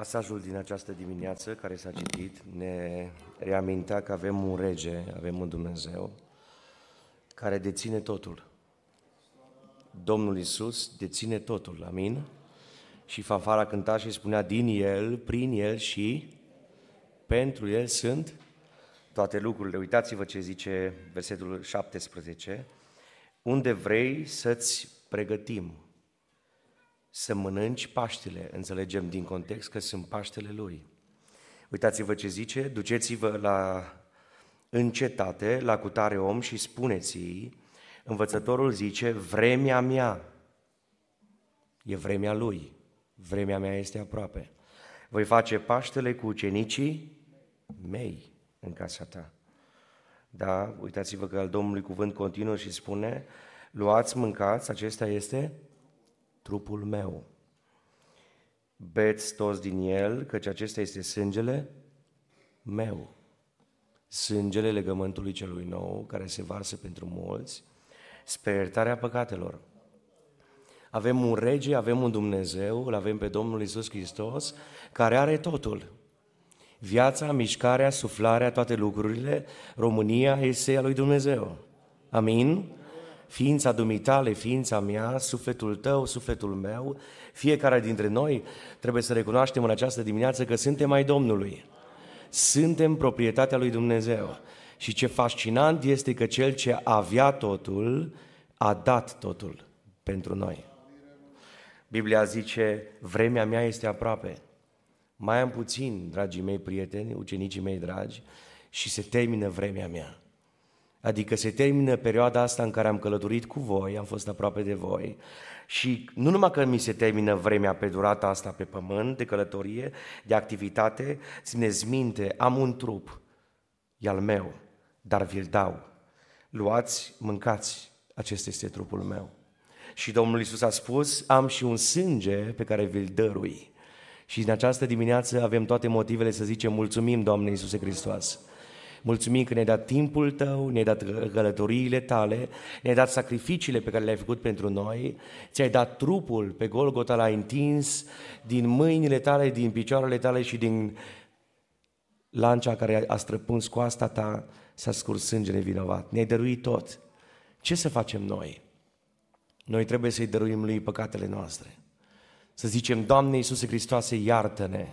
Pasajul din această dimineață care s-a citit ne reamintea că avem un rege, avem un Dumnezeu care deține totul. Domnul Isus deține totul, amin? Și fanfara cânta și spunea din El, prin El și pentru El sunt toate lucrurile. Uitați-vă ce zice versetul 17. Unde vrei să-ți pregătim să mănânci Paștele. Înțelegem din context că sunt Paștele Lui. Uitați-vă ce zice, duceți-vă la încetate, la cutare om și spuneți-i, învățătorul zice, vremea mea, e vremea Lui, vremea mea este aproape. Voi face Paștele cu ucenicii mei în casa ta. Da, uitați-vă că al Domnului cuvânt continuă și spune, luați, mâncați, acesta este trupul meu. Beți toți din el, căci acesta este sângele meu. Sângele legământului celui nou, care se varsă pentru mulți, spre iertarea păcatelor. Avem un rege, avem un Dumnezeu, îl avem pe Domnul Isus Hristos, care are totul. Viața, mișcarea, suflarea, toate lucrurile, România este a lui Dumnezeu. Amin? Ființa dumitale, ființa mea, sufletul tău, sufletul meu, fiecare dintre noi trebuie să recunoaștem în această dimineață că suntem ai Domnului. Suntem proprietatea lui Dumnezeu. Și ce fascinant este că Cel ce avea totul, a dat totul pentru noi. Biblia zice, vremea mea este aproape. Mai am puțin, dragii mei prieteni, ucenicii mei dragi, și se termină vremea mea. Adică se termină perioada asta în care am călătorit cu voi, am fost aproape de voi și nu numai că mi se termină vremea pe durata asta pe pământ, de călătorie, de activitate, țineți minte, am un trup, e al meu, dar vi-l dau. Luați, mâncați, acesta este trupul meu. Și Domnul Isus a spus, am și un sânge pe care vi-l dărui. Și în această dimineață avem toate motivele să zicem mulțumim, Doamne Iisuse Hristos Mulțumim că ne-ai dat timpul tău, ne-ai dat călătoriile tale, ne-ai dat sacrificiile pe care le-ai făcut pentru noi, ți-ai dat trupul pe Golgota, l-ai întins din mâinile tale, din picioarele tale și din lancea care a străpuns coasta ta, s-a scurs sânge nevinovat. Ne-ai dăruit tot. Ce să facem noi? Noi trebuie să-i dăruim lui păcatele noastre. Să zicem, Doamne Iisuse Hristoase, iartă-ne!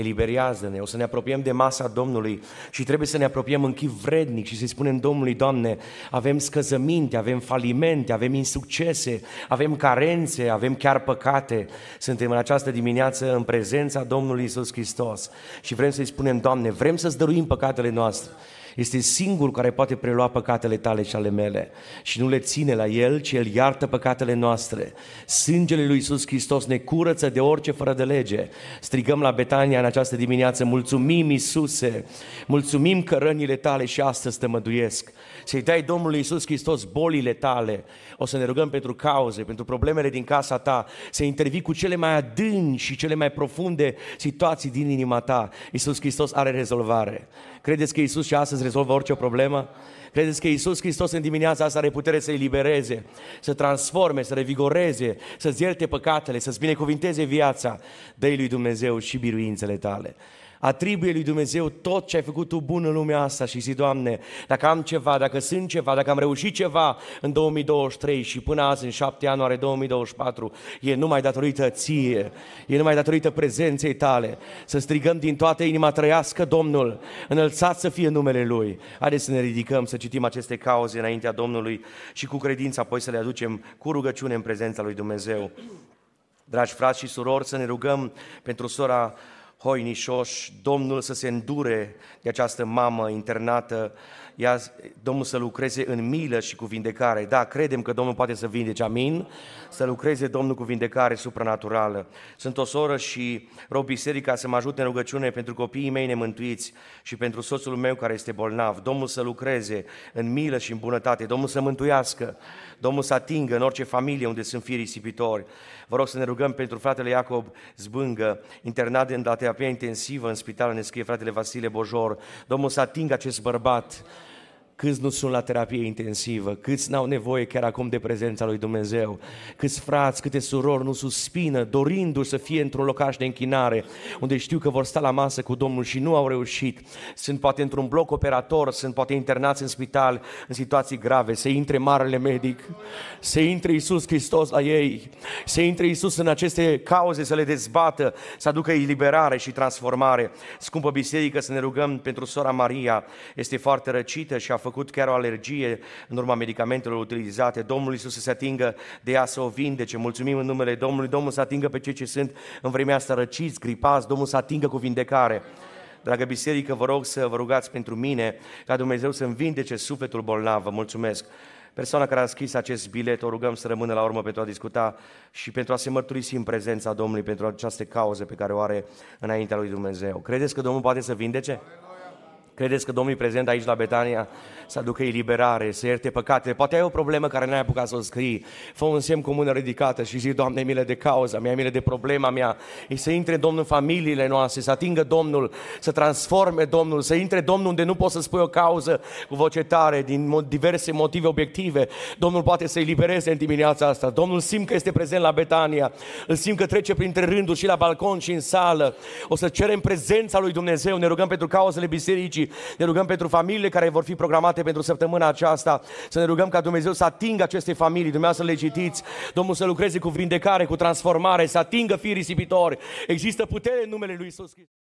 Eliberează-ne, o să ne apropiem de masa Domnului și trebuie să ne apropiem în chip vrednic și să-i spunem Domnului, Doamne, avem scăzăminte, avem falimente, avem insuccese, avem carențe, avem chiar păcate. Suntem în această dimineață în prezența Domnului Isus Hristos și vrem să-i spunem, Doamne, vrem să-ți dăruim păcatele noastre. Este singurul care poate prelua păcatele tale și ale mele și nu le ține la El, ci El iartă păcatele noastre. Sângele lui Iisus Hristos ne curăță de orice fără de lege. Strigăm la Betania în această dimineață, mulțumim Iisuse, mulțumim că rănile tale și astăzi te măduiesc. Să-i dai Domnului Iisus Hristos bolile tale. O să ne rugăm pentru cauze, pentru problemele din casa ta, să intervii cu cele mai adânci și cele mai profunde situații din inima ta. Iisus Hristos are rezolvare. Credeți că Iisus și astăzi rezolvă orice problemă? Credeți că Iisus Hristos în dimineața asta are putere să elibereze, să transforme, să revigoreze, să-ți ierte păcatele, să-ți binecuvinteze viața? Dă-i lui Dumnezeu și biruințele tale atribuie lui Dumnezeu tot ce ai făcut tu bun în lumea asta și zi, Doamne, dacă am ceva, dacă sunt ceva, dacă am reușit ceva în 2023 și până azi, în 7 ianuarie 2024, e numai datorită ție, e numai datorită prezenței tale. Să strigăm din toată inima, trăiască Domnul, înălțat să fie numele Lui. Haideți să ne ridicăm, să citim aceste cauze înaintea Domnului și cu credință apoi să le aducem cu rugăciune în prezența lui Dumnezeu. Dragi frați și surori, să ne rugăm pentru sora hoinișoș, Domnul să se îndure de această mamă internată, ea, Domnul să lucreze în milă și cu vindecare. Da, credem că Domnul poate să vindece, amin? Să lucreze Domnul cu vindecare supranaturală. Sunt o soră și rog biserica să mă ajute în rugăciune pentru copiii mei nemântuiți și pentru soțul meu care este bolnav. Domnul să lucreze în milă și în bunătate. Domnul să mântuiască. Domnul să atingă în orice familie unde sunt fii risipitori. Vă rog să ne rugăm pentru fratele Iacob Zbângă, internat în terapie intensivă în spital, ne scrie fratele Vasile Bojor. Domnul să atingă acest bărbat Câți nu sunt la terapie intensivă? Câți n-au nevoie chiar acum de prezența lui Dumnezeu? Câți frați, câte surori nu suspină, dorindu-și să fie într-un locaș de închinare, unde știu că vor sta la masă cu Domnul și nu au reușit. Sunt poate într-un bloc operator, sunt poate internați în spital în situații grave, să intre marele medic, să intre Iisus Hristos la ei, să intre Iisus în aceste cauze, să le dezbată, să aducă eliberare și transformare. Scumpă biserică, să ne rugăm pentru sora Maria, este foarte răcită și a făcut chiar o alergie în urma medicamentelor utilizate. Domnul Iisus să se atingă de ea să o vindece. Mulțumim în numele Domnului. Domnul să atingă pe cei ce sunt în vremea asta răciți, gripați. Domnul să atingă cu vindecare. Dragă biserică, vă rog să vă rugați pentru mine, ca Dumnezeu să-mi vindece sufletul bolnav. Vă mulțumesc. Persoana care a scris acest bilet, o rugăm să rămână la urmă pentru a discuta și pentru a se mărturisi în prezența Domnului pentru această cauză pe care o are înaintea lui Dumnezeu. Credeți că Domnul poate să vindece? Aleluia. Credeți că Domnul e prezent aici la Betania să aducă eliberare, să ierte păcatele? Poate ai o problemă care n-ai apucat să o scrii. Fă un semn cu mână ridicată și zi, Doamne, mile de cauza mea, mile de problema mea. E să intre Domnul în familiile noastre, să atingă Domnul, să transforme Domnul, să intre Domnul unde nu poți să spui o cauză cu voce tare, din diverse motive obiective. Domnul poate să elibereze în dimineața asta. Domnul simt că este prezent la Betania, îl simt că trece printre rânduri și la balcon și în sală. O să cerem prezența lui Dumnezeu, ne rugăm pentru cauzele bisericii, ne rugăm pentru familiile care vor fi programate pentru săptămâna aceasta, să ne rugăm ca Dumnezeu să atingă aceste familii, Dumnezeu să le citiți, Domnul să lucreze cu vindecare, cu transformare, să atingă fii risipitori. Există putere în numele Lui Iisus Hristos.